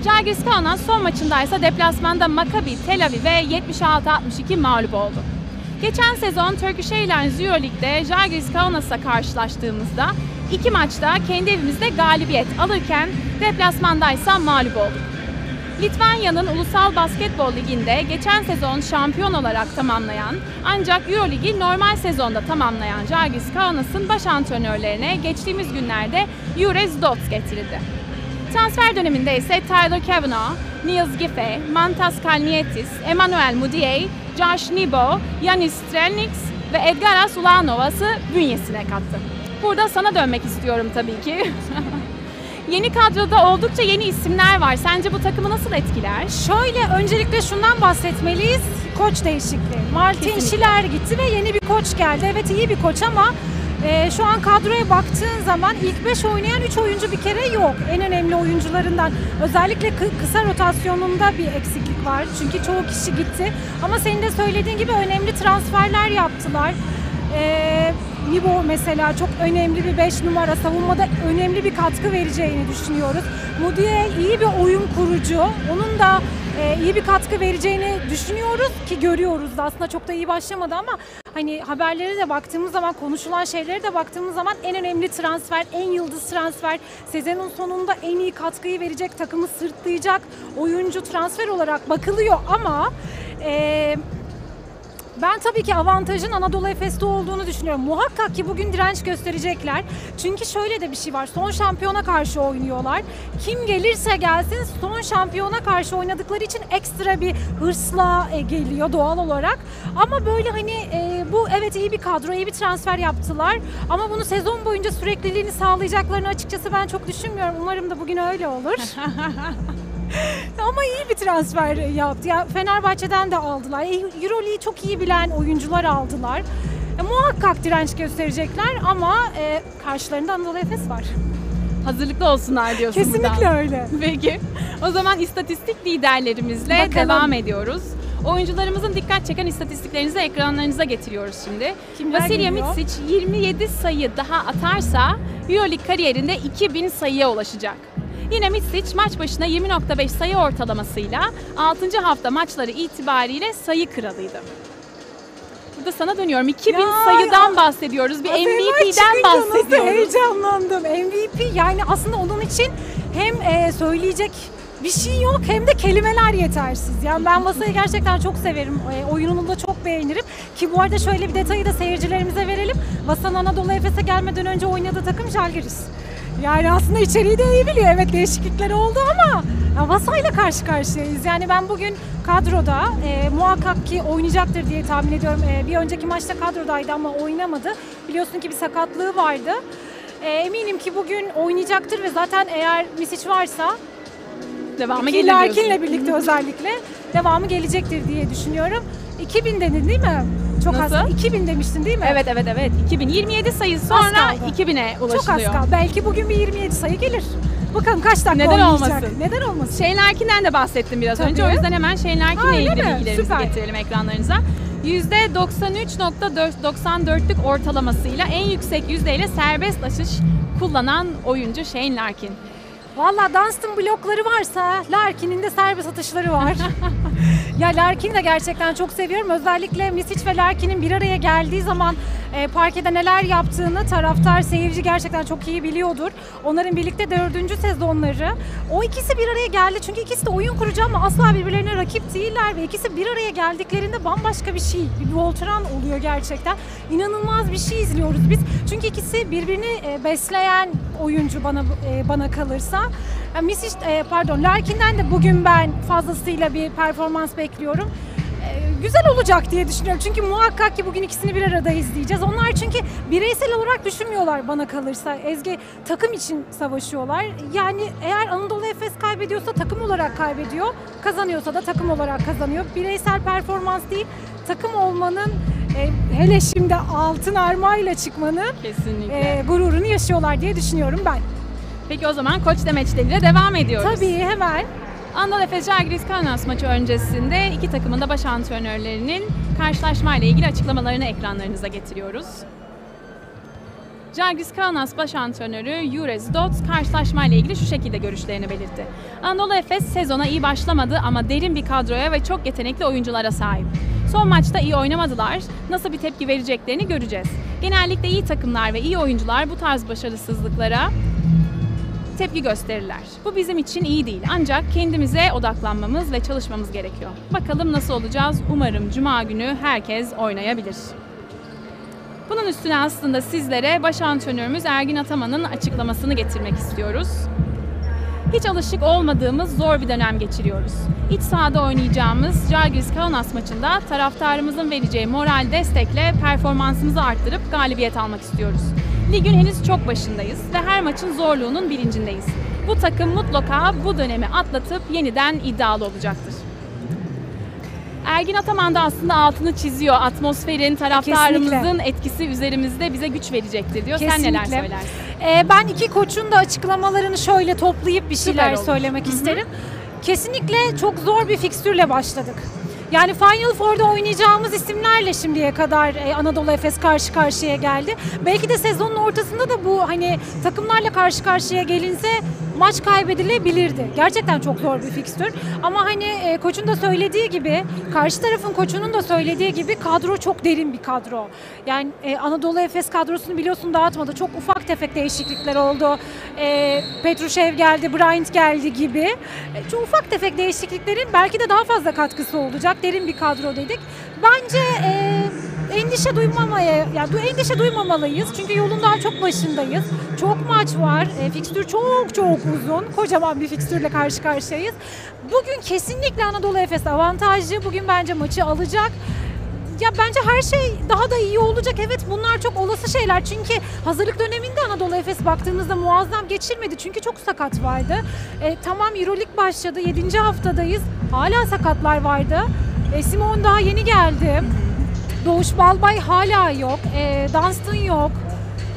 Žalgiris Kaunas son maçındaysa deplasmanda Maccabi Tel Aviv'e 76-62 mağlup oldu. Geçen sezon Turkish Airlines Euroleague'de Žalgiris Kaunas'a karşılaştığımızda iki maçta kendi evimizde galibiyet alırken deplasmandaysa mağlup olduk. Litvanya'nın Ulusal Basketbol Ligi'nde geçen sezon şampiyon olarak tamamlayan ancak Euroligi normal sezonda tamamlayan Žalgiris Kaunas'ın baş antrenörlerine geçtiğimiz günlerde Jure Dots getirildi. Transfer döneminde ise Tyler Kavanaugh, Niels Giffey, Mantas Kalnietis, Emmanuel Mudiay, Josh Nibo, Yanis Strelniks ve Edgaras Ulanovas'ı bünyesine kattı. Burada sana dönmek istiyorum tabii ki. *laughs* yeni kadroda oldukça yeni isimler var. Sence bu takımı nasıl etkiler? Şöyle öncelikle şundan bahsetmeliyiz. Koç değişikliği. Martin Kesinlikle. Schiller gitti ve yeni bir koç geldi. Evet iyi bir koç ama e, şu an kadroya baktığın zaman ilk 5 oynayan 3 oyuncu bir kere yok. En önemli oyuncularından. Özellikle kı- kısa rotasyonunda bir eksiklik var. Çünkü çoğu kişi gitti. Ama senin de söylediğin gibi önemli transferler yaptılar. E, Nibo mesela çok önemli bir 5 numara savunmada önemli bir katkı vereceğini düşünüyoruz. Mudiye iyi bir oyun kurucu. Onun da e, iyi bir katkı vereceğini düşünüyoruz ki görüyoruz da aslında çok da iyi başlamadı ama hani haberlere de baktığımız zaman konuşulan şeylere de baktığımız zaman en önemli transfer, en yıldız transfer, sezonun sonunda en iyi katkıyı verecek, takımı sırtlayacak oyuncu transfer olarak bakılıyor ama e, ben tabii ki avantajın Anadolu Efes'te olduğunu düşünüyorum. Muhakkak ki bugün direnç gösterecekler. Çünkü şöyle de bir şey var. Son şampiyona karşı oynuyorlar. Kim gelirse gelsin son şampiyona karşı oynadıkları için ekstra bir hırsla e, geliyor doğal olarak. Ama böyle hani e, bu evet iyi bir kadro, iyi bir transfer yaptılar. Ama bunu sezon boyunca sürekliliğini sağlayacaklarını açıkçası ben çok düşünmüyorum. Umarım da bugün öyle olur. *laughs* *laughs* Ama iyi bir transfer yaptı. Ya Fenerbahçe'den de aldılar. E, Euroleague'i çok iyi bilen oyuncular aldılar. E, muhakkak direnç gösterecekler ama e, karşılarında Anadolu Efes var. Hazırlıklı olsunlar diyorsun Kesinlikle buradan. öyle. *laughs* Peki. O zaman istatistik liderlerimizle Bakalım. devam ediyoruz. Oyuncularımızın dikkat çeken istatistiklerinizi ekranlarınıza getiriyoruz şimdi. Kimler Vasilya? Mitsic 27 sayı daha atarsa EuroLeague kariyerinde 2000 sayıya ulaşacak. Yine Mitsic maç başına 20.5 sayı ortalamasıyla 6. hafta maçları itibariyle sayı kralıydı. Burada sana dönüyorum. 2000 Ya, sayıdan bahsediyoruz. Bir MVP'den Nasıl bahsediyoruz. heyecanlandım. MVP yani aslında onun için hem e, söyleyecek bir şey yok hem de kelimeler yetersiz. Yani ben Vasa'yı gerçekten çok severim. E, oyununu da çok beğenirim. Ki bu arada şöyle bir detayı da seyircilerimize verelim. Vasa'nın Anadolu Efes'e gelmeden önce oynadığı takım Žalgiris. Yani aslında içeriği de iyi biliyor. Evet değişiklikler oldu ama Vasa'yla karşı karşıyayız. Yani ben bugün kadroda e, muhakkak ki oynayacaktır diye tahmin ediyorum. E, bir önceki maçta kadrodaydı ama oynamadı. Biliyorsun ki bir sakatlığı vardı. E, eminim ki bugün oynayacaktır ve zaten eğer Misic varsa Devamı gelir. Larkin'le birlikte özellikle devamı gelecektir diye düşünüyorum. 2000 dedin değil mi? Çok Nasıl? az. 2000 demiştin değil mi? Evet evet evet. 2027 sayı sonra kaldı. 2000'e Çok az ulaşılıyor. kaldı. Belki bugün bir 27 sayı gelir. Bakalım kaç dakika Neden oynayacak? olmasın? Neden olmasın? Shane Larkin'den de bahsettim biraz Tabii. önce. O yüzden hemen Shane Ha, Larkin'le ilgili mi? bilgilerimizi Süper. getirelim ekranlarınıza. %93.94'lük ortalamasıyla en yüksek yüzdeyle serbest atış kullanan oyuncu Shane Larkin. Valla Dunstan blokları varsa Larkin'in de serbest atışları var. *laughs* ya Larkin'i de gerçekten çok seviyorum. Özellikle Misic ve Larkin'in bir araya geldiği zaman e, parkede neler yaptığını taraftar, seyirci gerçekten çok iyi biliyordur. Onların birlikte dördüncü sezonları. O ikisi bir araya geldi. Çünkü ikisi de oyun kurucu ama asla birbirlerine rakip değiller ve ikisi bir araya geldiklerinde bambaşka bir şey. Bir Voltran oluyor gerçekten. İnanılmaz bir şey izliyoruz biz. Çünkü ikisi birbirini e, besleyen oyuncu bana e, bana kalırsa. Yani Misic, e, pardon Larkin'den de bugün ben fazlasıyla bir performans bekliyorum. E, güzel olacak diye düşünüyorum. Çünkü muhakkak ki bugün ikisini bir arada izleyeceğiz. Onlar çünkü bireysel olarak düşünmüyorlar bana kalırsa. Ezgi takım için savaşıyorlar. Yani eğer Anadolu Efes kaybediyorsa takım olarak kaybediyor. Kazanıyorsa da takım olarak kazanıyor. Bireysel performans değil, takım olmanın e, hele şimdi altın armayla çıkmanın Kesinlikle. e, gururunu yaşıyorlar diye düşünüyorum ben. Peki o zaman koç demeçleriyle devam ediyoruz. Tabii hemen. Anadolu Efes Žalgiris Kaunas maçı öncesinde iki takımın da baş antrenörlerinin karşılaşmayla ilgili açıklamalarını ekranlarınıza getiriyoruz. Žalgiris Kaunas baş antrenörü Jurez Dots karşılaşmayla ilgili şu şekilde görüşlerini belirtti. Anadolu Efes sezona iyi başlamadı ama derin bir kadroya ve çok yetenekli oyunculara sahip. Son maçta iyi oynamadılar. Nasıl bir tepki vereceklerini göreceğiz. Genellikle iyi takımlar ve iyi oyuncular bu tarz başarısızlıklara tepki gösterirler. Bu bizim için iyi değil. Ancak kendimize odaklanmamız ve çalışmamız gerekiyor. Bakalım nasıl olacağız? Umarım cuma günü herkes oynayabilir. Bunun üstüne aslında sizlere baş antrenörümüz Ergin Ataman'ın açıklamasını getirmek istiyoruz. Hiç alışık olmadığımız zor bir dönem geçiriyoruz. İç sahada oynayacağımız Žalgiris Kaunas maçında taraftarımızın vereceği moral destekle performansımızı arttırıp galibiyet almak istiyoruz. Ligin henüz çok başındayız ve her maçın zorluğunun bilincindeyiz. Bu takım mutlaka bu dönemi atlatıp yeniden iddialı olacaktır. Ergin Ataman da aslında altını çiziyor. Atmosferin, taraftarımızın etkisi üzerimizde bize güç verecektir diyor. Sen neler Kesinlikle. söylersin? Ee, ben iki koçun da açıklamalarını şöyle toplayıp bir şeyler söylemek isterim. Kesinlikle çok zor bir fikstürle başladık. Yani Final Four'da oynayacağımız isimlerle şimdiye kadar e, Anadolu Efes karşı karşıya geldi. Belki de sezonun ortasında da bu hani takımlarla karşı karşıya gelinse maç kaybedilebilirdi. Gerçekten çok zor bir fikstür. Ama hani e, koçun da söylediği gibi, karşı tarafın koçunun da söylediği gibi kadro çok derin bir kadro. Yani e, Anadolu Efes kadrosunu biliyorsun dağıtmadı. Çok ufak tefek değişiklikler oldu. E, Petrushev geldi, Bryant geldi gibi. E, çok ufak tefek değişikliklerin belki de daha fazla katkısı olacak. Derin bir kadro dedik. Bence e, endişe duymamaya, yani endişe duymamalıyız. Çünkü yolun daha çok başındayız. Çok maç var. E, fikstür çok çok uzun. Kocaman bir fikstürle karşı karşıyayız. Bugün kesinlikle Anadolu Efes avantajlı. Bugün bence maçı alacak. Ya bence her şey daha da iyi olacak. Evet bunlar çok olası şeyler. Çünkü hazırlık döneminde Anadolu Efes baktığınızda muazzam geçirmedi. Çünkü çok sakat vardı. E, tamam Euroleague başladı. 7. haftadayız. Hala sakatlar vardı. E, Simon daha yeni geldi. Doğuş Balbay hala yok. E, Dunstan yok.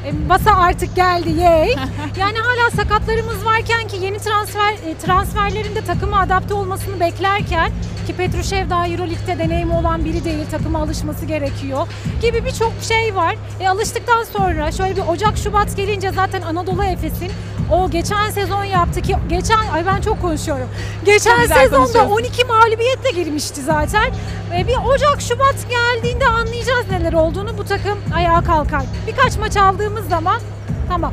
E, Basa artık geldi yay. *laughs* Yani hala sakatlarımız varken ki yeni transfer e, transferlerin de takıma adapte olmasını beklerken ki Petrushev daha Euroleague'de deneyimi olan biri değil takıma alışması gerekiyor gibi birçok şey var. E, alıştıktan sonra şöyle bir Ocak Şubat gelince zaten Anadolu Efes'in o geçen sezon yaptı ki geçen ay ben çok konuşuyorum. Geçen sezonda konuşuyorsun. 12 mağlubiyetle girmişti zaten. E, bir Ocak Şubat geldiğinde anlayacağız neler olduğunu bu takım ayağa kalkar. Birkaç maç aldığımız zaman tamam.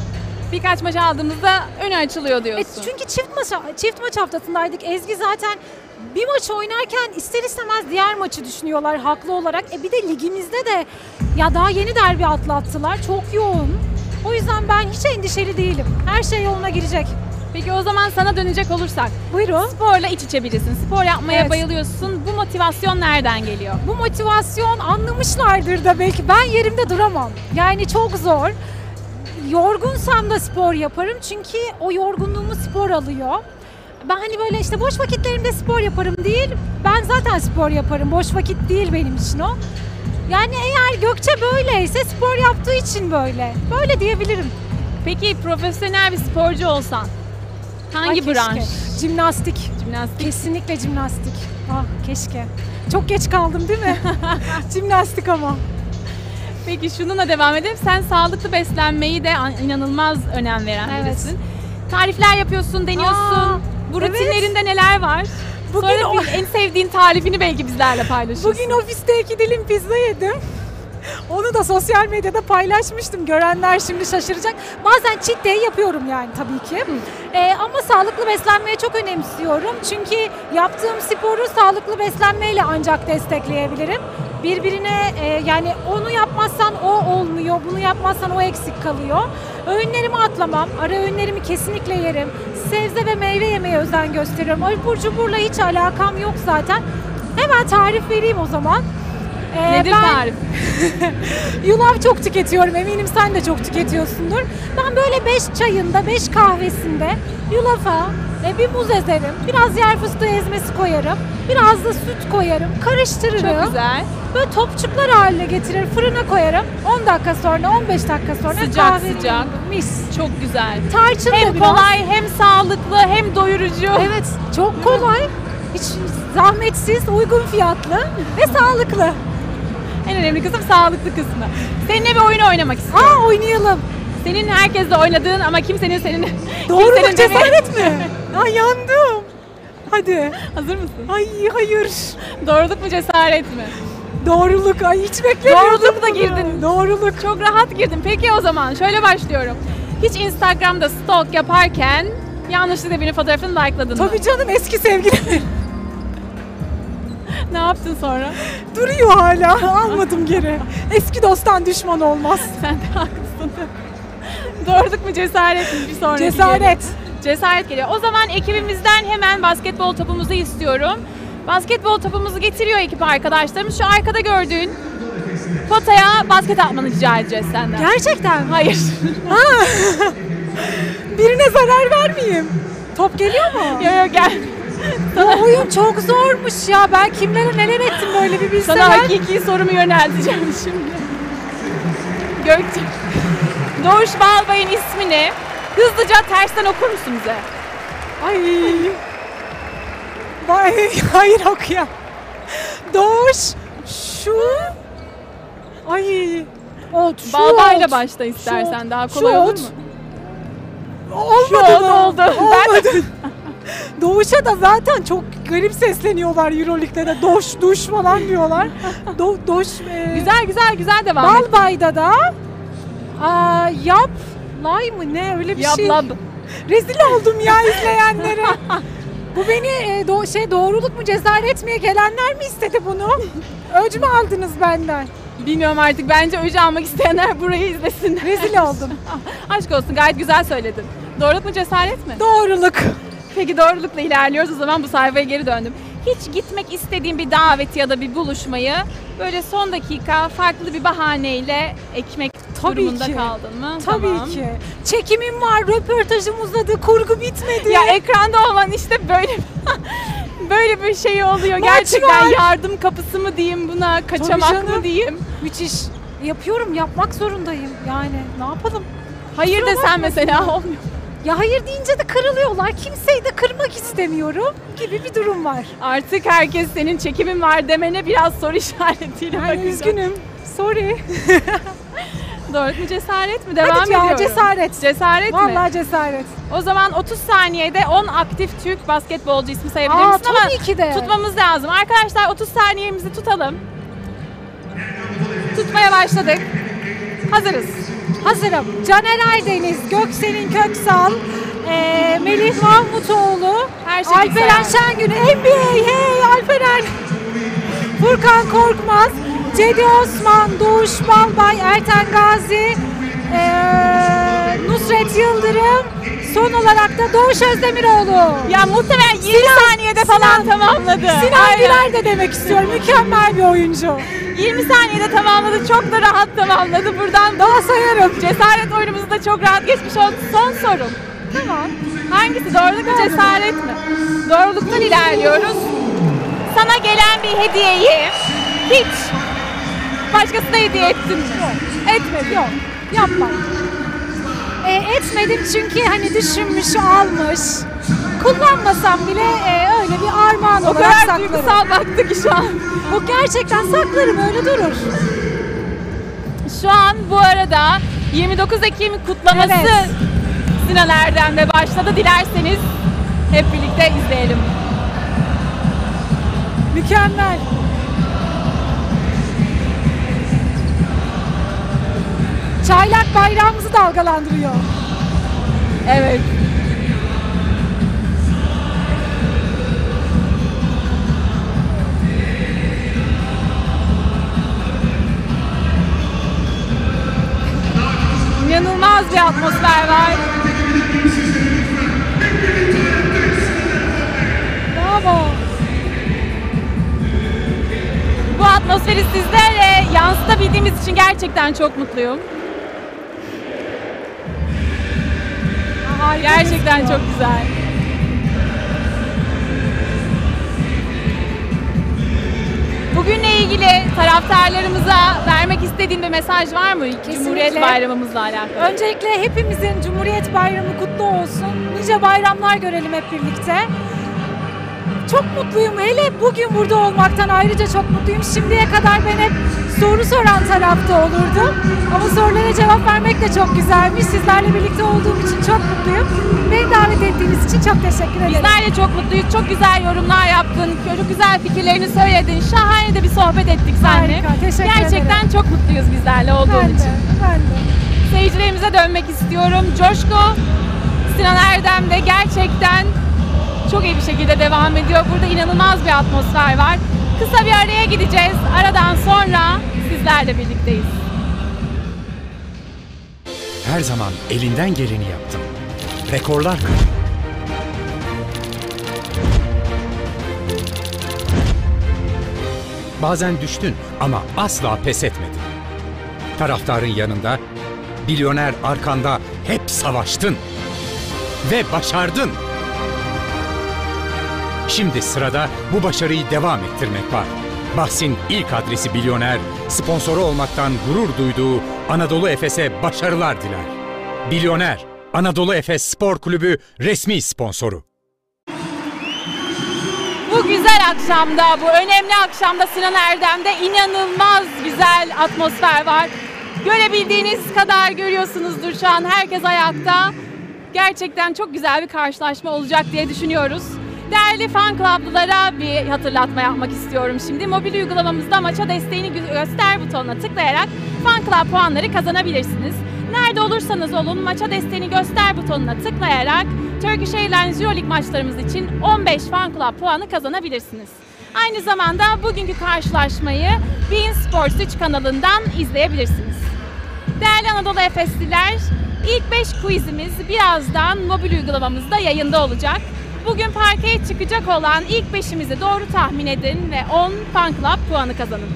Birkaç maç aldığımızda önü açılıyor E, diyorsun. çünkü çift maç çift maç haftasındaydık. Ezgi zaten bir maç oynarken ister istemez diğer maçı düşünüyorlar haklı olarak. E bir de ligimizde de ya daha yeni derbi atlattılar. Çok yoğun. O yüzden ben hiç endişeli değilim. Her şey yoluna girecek. Peki o zaman sana dönecek olursak. Buyurun. Sporla iç içe birisin. Spor yapmaya Evet. bayılıyorsun. Bu motivasyon nereden geliyor? Bu motivasyon anlamışlardır da belki. Ben yerimde duramam. Yani çok zor. Yorgunsam da spor yaparım çünkü o yorgunluğumu spor alıyor. Ben hani böyle işte boş vakitlerimde spor yaparım değil. Ben zaten spor yaparım. Boş vakit değil benim için o. Yani eğer Gökçe böyleyse spor yaptığı için böyle. Böyle diyebilirim. Peki profesyonel bir sporcu olsan hangi Ay keşke. branş? Jimnastik. Jimnastik. Kesinlikle jimnastik. Ah keşke. Çok geç kaldım değil mi? *laughs* jimnastik ama. Peki şununla devam edelim. Sen sağlıklı beslenmeyi de an- inanılmaz önem veren Evet. birisin. Tarifler yapıyorsun, deniyorsun. Aa, Bu evet. rutinlerinde neler var? Bugün Sonra o- en sevdiğin tarifini belki bizlerle paylaşırsın. Bugün ofiste iki dilim pizza yedim. Onu da sosyal medyada paylaşmıştım. Görenler şimdi şaşıracak. Bazen cheat day yapıyorum yani tabii ki. Ee, ama sağlıklı beslenmeye çok önemsiyorum. Çünkü yaptığım sporu sağlıklı beslenmeyle ancak destekleyebilirim. Birbirine e, yani onu yapmazsan o olmuyor, bunu yapmazsan o eksik kalıyor. Öğünlerimi atlamam, ara öğünlerimi kesinlikle yerim. Sebze ve meyve yemeye özen gösteriyorum. Abur cuburla hiç alakam yok zaten. Hemen tarif vereyim o zaman. Ee, Nedir ben tarif? *laughs* Yulaf çok tüketiyorum. Eminim sen de çok tüketiyorsundur. Ben böyle 5 çayında, 5 kahvesinde yulafa e, bir muz ezerim. Biraz yer fıstığı ezmesi koyarım. Biraz da süt koyarım. Karıştırırım. Çok güzel. Böyle topçuklar haline getirir. Fırına koyarım. 10 dakika sonra, 15 dakika sonra Sıcak kahvenin sıcak. Mis. Çok güzel. Tarçın da Hem biraz. kolay, hem sağlıklı, hem doyurucu. Evet, çok kolay. Hiç zahmetsiz, uygun fiyatlı ve sağlıklı. En önemli kısım sağlıklı kısmı. Seninle bir oyun oynamak istiyorum. Aa oynayalım. Senin herkesle oynadığın ama kimsenin senin... Doğruluk kimsenin cesaret mi? *laughs* Ay yandım. Hadi. Hazır mısın? Ay hayır. Doğruluk mu cesaret mi? Doğruluk. Ay hiç beklemiyordum. Doğruluk da bunu. girdin. Doğruluk. Çok rahat girdim. Peki o zaman şöyle başlıyorum. Hiç Instagram'da stalk yaparken yanlışlıkla birinin fotoğrafını like'ladın mı? Tabii canım eski sevgilim. Ne yaptın sonra? Duruyor hala. Almadım geri. Eski dosttan düşman olmaz. Sen de haklısın. Doğruluk mu cesaret mi? Bir sonraki Cesaret. geliyor. Cesaret geliyor. O zaman ekibimizden hemen basketbol topumuzu istiyorum. Basketbol topumuzu getiriyor ekip arkadaşlarımız. Şu arkada gördüğün potaya basket atmanı rica edeceğiz senden. Gerçekten mi? Hayır. *laughs* Birine zarar vermeyeyim. Top geliyor mu? Yok yok gel. Bu oyun çok zormuş ya. Ben kimlere neler ettim böyle bir bilseler. Sana hakiki sorumu yönelteceğim *laughs* şimdi. Gökçe. Doğuş Balbay'ın ismini hızlıca tersten okur musun bize? Ay. Vay, hayır okuyam. Doğuş. Şu. Ay. Ot. Şu Bağbayla ot. başla istersen Şu- daha şu kolay olur ot. mu? Olmadı ot mı? oldu. Olmadı. Doğuş'a da zaten çok garip sesleniyorlar Euroleague'de de. Doş, duş falan diyorlar. Do, doş. e, Güzel güzel güzel devam et. Balbay'da da aa, yap lay mı ne öyle bir şey. Yablab. Rezil oldum ya izleyenlere. *laughs* Bu beni e, do- şey doğruluk mu cesaret mi gelenler mi istedi bunu? Öc mü aldınız benden? Bilmiyorum artık bence öcü almak isteyenler burayı izlesinler. Rezil oldum. *laughs* Aşk olsun gayet güzel söyledin. Doğruluk mu cesaret mi? Doğruluk. Peki doğrulukla ilerliyoruz o zaman bu sayfaya geri döndüm. Hiç gitmek istediğin bir daveti ya da bir buluşmayı böyle son dakika farklı bir bahaneyle ekmek Tabii durumunda ki. kaldın mı? Tabii Tamam. ki. Çekimim var, röportajım uzadı, kurgu bitmedi. Ya ekranda olman işte böyle *laughs* böyle bir şey oluyor. Maç Gerçekten var. yardım kapısı mı diyeyim buna, kaçamak mı diyeyim? Müthiş. Yapıyorum, yapmak zorundayım. Yani ne yapalım? Hayır Kusura desen mesela olmuyor. Ya hayır deyince de kırılıyorlar. Kimseyi de kırmak istemiyorum gibi bir durum var. Artık herkes senin çekimin var demene biraz soru işaretiyle Yani bakacak. üzgünüm. Sorry. *laughs* Doğruluk mu cesaret mi? Devam Hadi ya ediyorum. cesaret. Cesaret mi? Vallahi cesaret. O zaman 30 saniyede 10 aktif Türk basketbolcu ismi sayabilir Aa, misin ama tabii ki de. tutmamız lazım. Arkadaşlar 30 saniyemizi tutalım. Tutmaya başladık. Hazırız. Hazırım. Caner Aydeniz, Göksel'in Köksal, eee, Melih Mahmutoğlu, Her şey Alperen güzel. Şengün, NBA, hey Alperen, Furkan Korkmaz, Cedi Osman, Doğuş Balbay, Erten Gazi, eee, Nusret Yıldırım, son olarak da Doğuş Özdemiroğlu. Ya muhtemelen 20 saniyede falan tamamladı. Sinan. Güler de demek istiyorum. Mükemmel bir oyuncu. 20 saniyede tamamladı. Çok da rahat tamamladı. Buradan Daha sayarım. cesaret oyunumuzu da çok rahat geçmiş oldu. Son sorum. Tamam. Hangisi doğruluk mu cesaret mi? Doğruluktan ilerliyoruz. Sana gelen bir hediyeyi hiç başkasına hediye ettin mi? Etmedim. Yok. Yapmam. E, etmedim çünkü hani düşünmüş, almış. Kullanmasam bile e, öyle bir armağan O olarak kadar saklarım. duygusal baktı ki şu an. Bu gerçekten saklarım öyle durur. Şu an bu arada 29 Ekim kutlaması Evet. Sinan Erdem'de başladı. Dilerseniz hep birlikte izleyelim. Mükemmel. Çaylak bayrağımızı dalgalandırıyor. Evet. İnanılmaz bir atmosfer var. Bravo. Bu atmosferi sizlere yansıtabildiğimiz için gerçekten çok mutluyum. Harika Gerçekten çok güzel. Bugünle ilgili taraftarlarımıza vermek istediğin bir mesaj var mı? Cumhuriyet Bayramımızla alakalı. Öncelikle hepimizin Cumhuriyet Bayramı kutlu olsun. Nice bayramlar görelim hep birlikte. Çok mutluyum. Hele bugün burada olmaktan ayrıca çok mutluyum. Şimdiye kadar ben hep soru soran tarafta olurdum. Ama sorulara cevap vermek de çok güzelmiş. Sizlerle birlikte olduğum için çok mutluyum. Beni davet ettiğiniz için çok teşekkür ederim. Bizler de çok mutluyuz. Çok güzel yorumlar yaptın. Çok güzel fikirlerini söyledin. Şahane de bir sohbet ettik seninle. Harika, teşekkür Gerçekten çok mutluyuz bizlerle olduğun ben de, için. ben de. Seyircilerimize dönmek istiyorum. Coşku, Sinan Erdem de gerçekten çok iyi bir şekilde devam ediyor. Burada inanılmaz bir atmosfer var. Kısa bir araya gideceğiz. Aradan sonra sizlerle birlikteyiz. Her zaman elinden geleni yaptın. Rekorlar kırdın. Bazen düştün ama asla pes etmedin. Taraftarın yanında, milyoner arkanda hep savaştın. Ve başardın. Şimdi sırada bu başarıyı devam ettirmek var. Bahsin ilk adresi Milyoner, sponsoru olmaktan gurur duyduğu Anadolu Efes'e başarılar diler. Milyoner, Anadolu Efes Spor Kulübü resmi sponsoru. Bu güzel akşamda, bu önemli akşamda Sinan Erdem'de inanılmaz güzel atmosfer var. Görebildiğiniz kadar görüyorsunuzdur şu an herkes ayakta. Gerçekten çok güzel bir karşılaşma olacak diye düşünüyoruz. Değerli fan club'lılara bir hatırlatma yapmak istiyorum şimdi. Mobil uygulamamızda maça desteğini gö- göster butonuna tıklayarak fan club puanları kazanabilirsiniz. Nerede olursanız olun maça desteğini göster butonuna tıklayarak Turkish Airlines Euroleague maçlarımız için 15 fan club puanı kazanabilirsiniz. Aynı zamanda bugünkü karşılaşmayı Bein Sports 3 kanalından izleyebilirsiniz. Değerli Anadolu Efesliler, ilk 5 quizimiz birazdan mobil uygulamamızda yayında olacak. Bugün parkeye çıkacak olan ilk 5'imizi doğru tahmin edin ve 10 fan club puanı kazanın.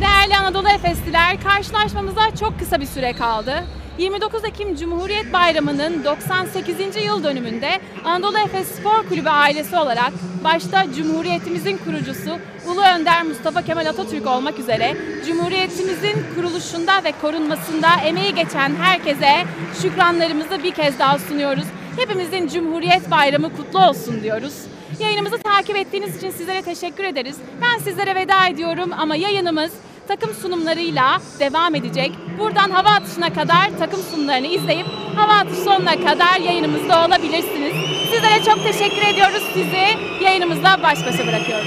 Değerli Anadolu Efesliler, karşılaşmamıza çok kısa bir süre kaldı. 29 Ekim Cumhuriyet Bayramı'nın 98. yıl dönümünde Anadolu Efes Spor Kulübü ailesi olarak başta Cumhuriyetimizin kurucusu Ulu Önder Mustafa Kemal Atatürk olmak üzere Cumhuriyetimizin kuruluşunda ve korunmasında emeği geçen herkese şükranlarımızı bir kez daha sunuyoruz. Hepimizin Cumhuriyet Bayramı kutlu olsun diyoruz. Yayınımızı takip ettiğiniz için sizlere teşekkür ederiz. Ben sizlere veda ediyorum ama yayınımız takım sunumlarıyla devam edecek. Buradan hava atışına kadar takım sunumlarını izleyip hava atış sonuna kadar yayınımızda olabilirsiniz. Sizlere çok teşekkür ediyoruz. Sizi yayınımızla baş başa bırakıyorum.